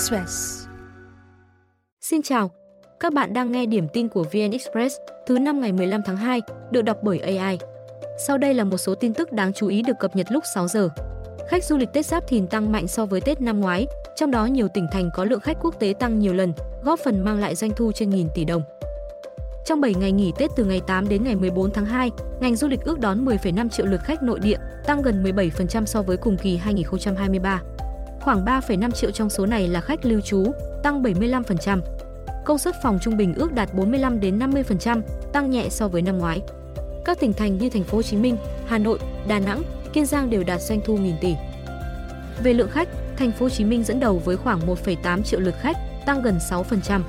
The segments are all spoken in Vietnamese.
Express. Xin chào, các bạn đang nghe điểm tin của VN Express thứ năm ngày 15 tháng 2, được đọc bởi AI. Sau đây là một số tin tức đáng chú ý được cập nhật lúc 6 giờ. Khách du lịch Tết Giáp Thìn tăng mạnh so với Tết năm ngoái, trong đó nhiều tỉnh thành có lượng khách quốc tế tăng nhiều lần, góp phần mang lại doanh thu trên nghìn tỷ đồng. Trong 7 ngày nghỉ Tết từ ngày 8 đến ngày 14 tháng 2, ngành du lịch ước đón 10,5 triệu lượt khách nội địa, tăng gần 17% so với cùng kỳ 2023. Khoảng 3,5 triệu trong số này là khách lưu trú, tăng 75%. Công suất phòng trung bình ước đạt 45 đến 50%, tăng nhẹ so với năm ngoái. Các tỉnh thành như thành phố Hồ Chí Minh, Hà Nội, Đà Nẵng, Kiên Giang đều đạt doanh thu nghìn tỷ. Về lượng khách, thành phố Hồ Chí Minh dẫn đầu với khoảng 1,8 triệu lượt khách, tăng gần 6%.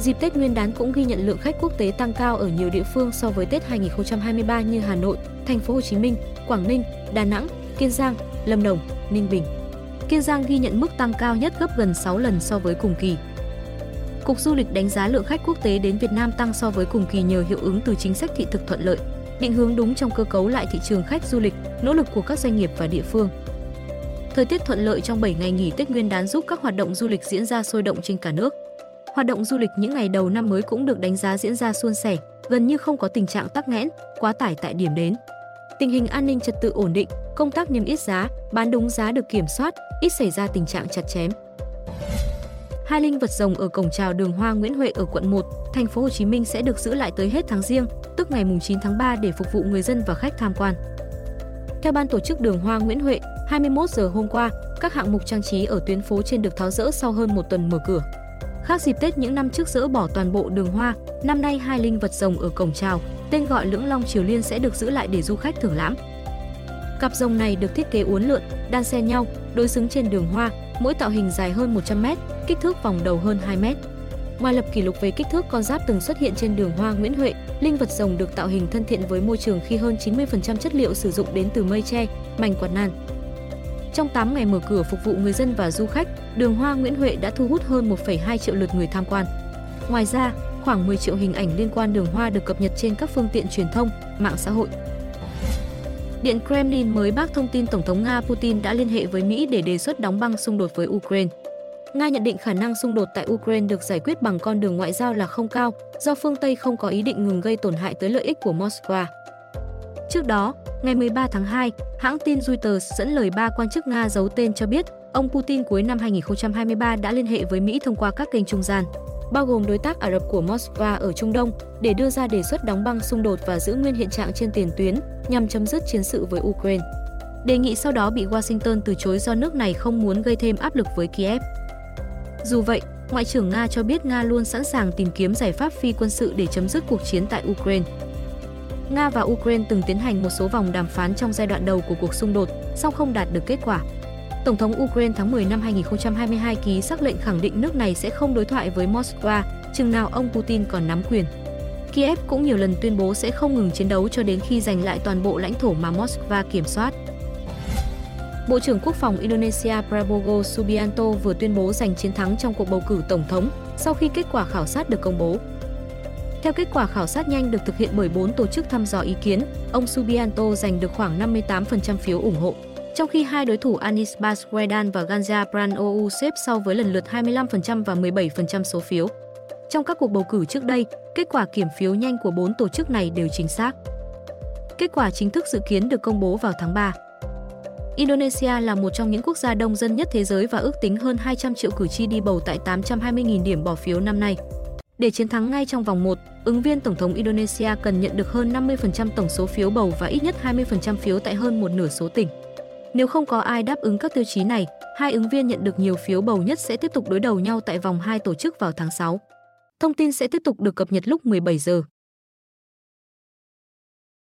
Dịp Tết Nguyên đán cũng ghi nhận lượng khách quốc tế tăng cao ở nhiều địa phương so với Tết 2023 như Hà Nội, thành phố Hồ Chí Minh, Quảng Ninh, Đà Nẵng, Kiên Giang, Lâm Đồng, Ninh Bình. Kiên Giang ghi nhận mức tăng cao nhất gấp gần 6 lần so với cùng kỳ. Cục Du lịch đánh giá lượng khách quốc tế đến Việt Nam tăng so với cùng kỳ nhờ hiệu ứng từ chính sách thị thực thuận lợi, định hướng đúng trong cơ cấu lại thị trường khách du lịch, nỗ lực của các doanh nghiệp và địa phương. Thời tiết thuận lợi trong 7 ngày nghỉ Tết Nguyên đán giúp các hoạt động du lịch diễn ra sôi động trên cả nước. Hoạt động du lịch những ngày đầu năm mới cũng được đánh giá diễn ra suôn sẻ, gần như không có tình trạng tắc nghẽn, quá tải tại điểm đến. Tình hình an ninh trật tự ổn định, công tác niêm yết giá, bán đúng giá được kiểm soát, ít xảy ra tình trạng chặt chém. Hai linh vật rồng ở cổng chào đường Hoa Nguyễn Huệ ở quận 1, thành phố Hồ Chí Minh sẽ được giữ lại tới hết tháng Giêng, tức ngày 9 tháng 3 để phục vụ người dân và khách tham quan. Theo ban tổ chức đường Hoa Nguyễn Huệ, 21 giờ hôm qua, các hạng mục trang trí ở tuyến phố trên được tháo rỡ sau hơn một tuần mở cửa. Khác dịp Tết những năm trước dỡ bỏ toàn bộ đường hoa, năm nay hai linh vật rồng ở cổng chào, tên gọi Lưỡng Long Triều Liên sẽ được giữ lại để du khách thưởng lãm. Cặp rồng này được thiết kế uốn lượn, đan xen nhau, đối xứng trên đường hoa, mỗi tạo hình dài hơn 100m, kích thước vòng đầu hơn 2m. Ngoài lập kỷ lục về kích thước con giáp từng xuất hiện trên đường hoa Nguyễn Huệ, linh vật rồng được tạo hình thân thiện với môi trường khi hơn 90% chất liệu sử dụng đến từ mây tre, mảnh quạt nan. Trong 8 ngày mở cửa phục vụ người dân và du khách, đường hoa Nguyễn Huệ đã thu hút hơn 1,2 triệu lượt người tham quan. Ngoài ra, khoảng 10 triệu hình ảnh liên quan đường hoa được cập nhật trên các phương tiện truyền thông, mạng xã hội. Điện Kremlin mới bác thông tin Tổng thống Nga Putin đã liên hệ với Mỹ để đề xuất đóng băng xung đột với Ukraine. Nga nhận định khả năng xung đột tại Ukraine được giải quyết bằng con đường ngoại giao là không cao, do phương Tây không có ý định ngừng gây tổn hại tới lợi ích của Moscow. Trước đó, ngày 13 tháng 2, hãng tin Reuters dẫn lời ba quan chức Nga giấu tên cho biết ông Putin cuối năm 2023 đã liên hệ với Mỹ thông qua các kênh trung gian, bao gồm đối tác Ả Rập của Moscow ở Trung Đông, để đưa ra đề xuất đóng băng xung đột và giữ nguyên hiện trạng trên tiền tuyến nhằm chấm dứt chiến sự với Ukraine. Đề nghị sau đó bị Washington từ chối do nước này không muốn gây thêm áp lực với Kiev. Dù vậy, Ngoại trưởng Nga cho biết Nga luôn sẵn sàng tìm kiếm giải pháp phi quân sự để chấm dứt cuộc chiến tại Ukraine. Nga và Ukraine từng tiến hành một số vòng đàm phán trong giai đoạn đầu của cuộc xung đột, song không đạt được kết quả. Tổng thống Ukraine tháng 10 năm 2022 ký sắc lệnh khẳng định nước này sẽ không đối thoại với Moscow chừng nào ông Putin còn nắm quyền. Kiev cũng nhiều lần tuyên bố sẽ không ngừng chiến đấu cho đến khi giành lại toàn bộ lãnh thổ mà Moscow kiểm soát. Bộ trưởng Quốc phòng Indonesia Prabowo Subianto vừa tuyên bố giành chiến thắng trong cuộc bầu cử tổng thống sau khi kết quả khảo sát được công bố. Theo kết quả khảo sát nhanh được thực hiện bởi 4 tổ chức thăm dò ý kiến, ông Subianto giành được khoảng 58% phiếu ủng hộ, trong khi hai đối thủ Anis Baswedan và Ganja Pranowo xếp sau với lần lượt 25% và 17% số phiếu. Trong các cuộc bầu cử trước đây, kết quả kiểm phiếu nhanh của bốn tổ chức này đều chính xác. Kết quả chính thức dự kiến được công bố vào tháng 3. Indonesia là một trong những quốc gia đông dân nhất thế giới và ước tính hơn 200 triệu cử tri đi bầu tại 820.000 điểm bỏ phiếu năm nay. Để chiến thắng ngay trong vòng 1, ứng viên Tổng thống Indonesia cần nhận được hơn 50% tổng số phiếu bầu và ít nhất 20% phiếu tại hơn một nửa số tỉnh. Nếu không có ai đáp ứng các tiêu chí này, hai ứng viên nhận được nhiều phiếu bầu nhất sẽ tiếp tục đối đầu nhau tại vòng 2 tổ chức vào tháng 6. Thông tin sẽ tiếp tục được cập nhật lúc 17 giờ.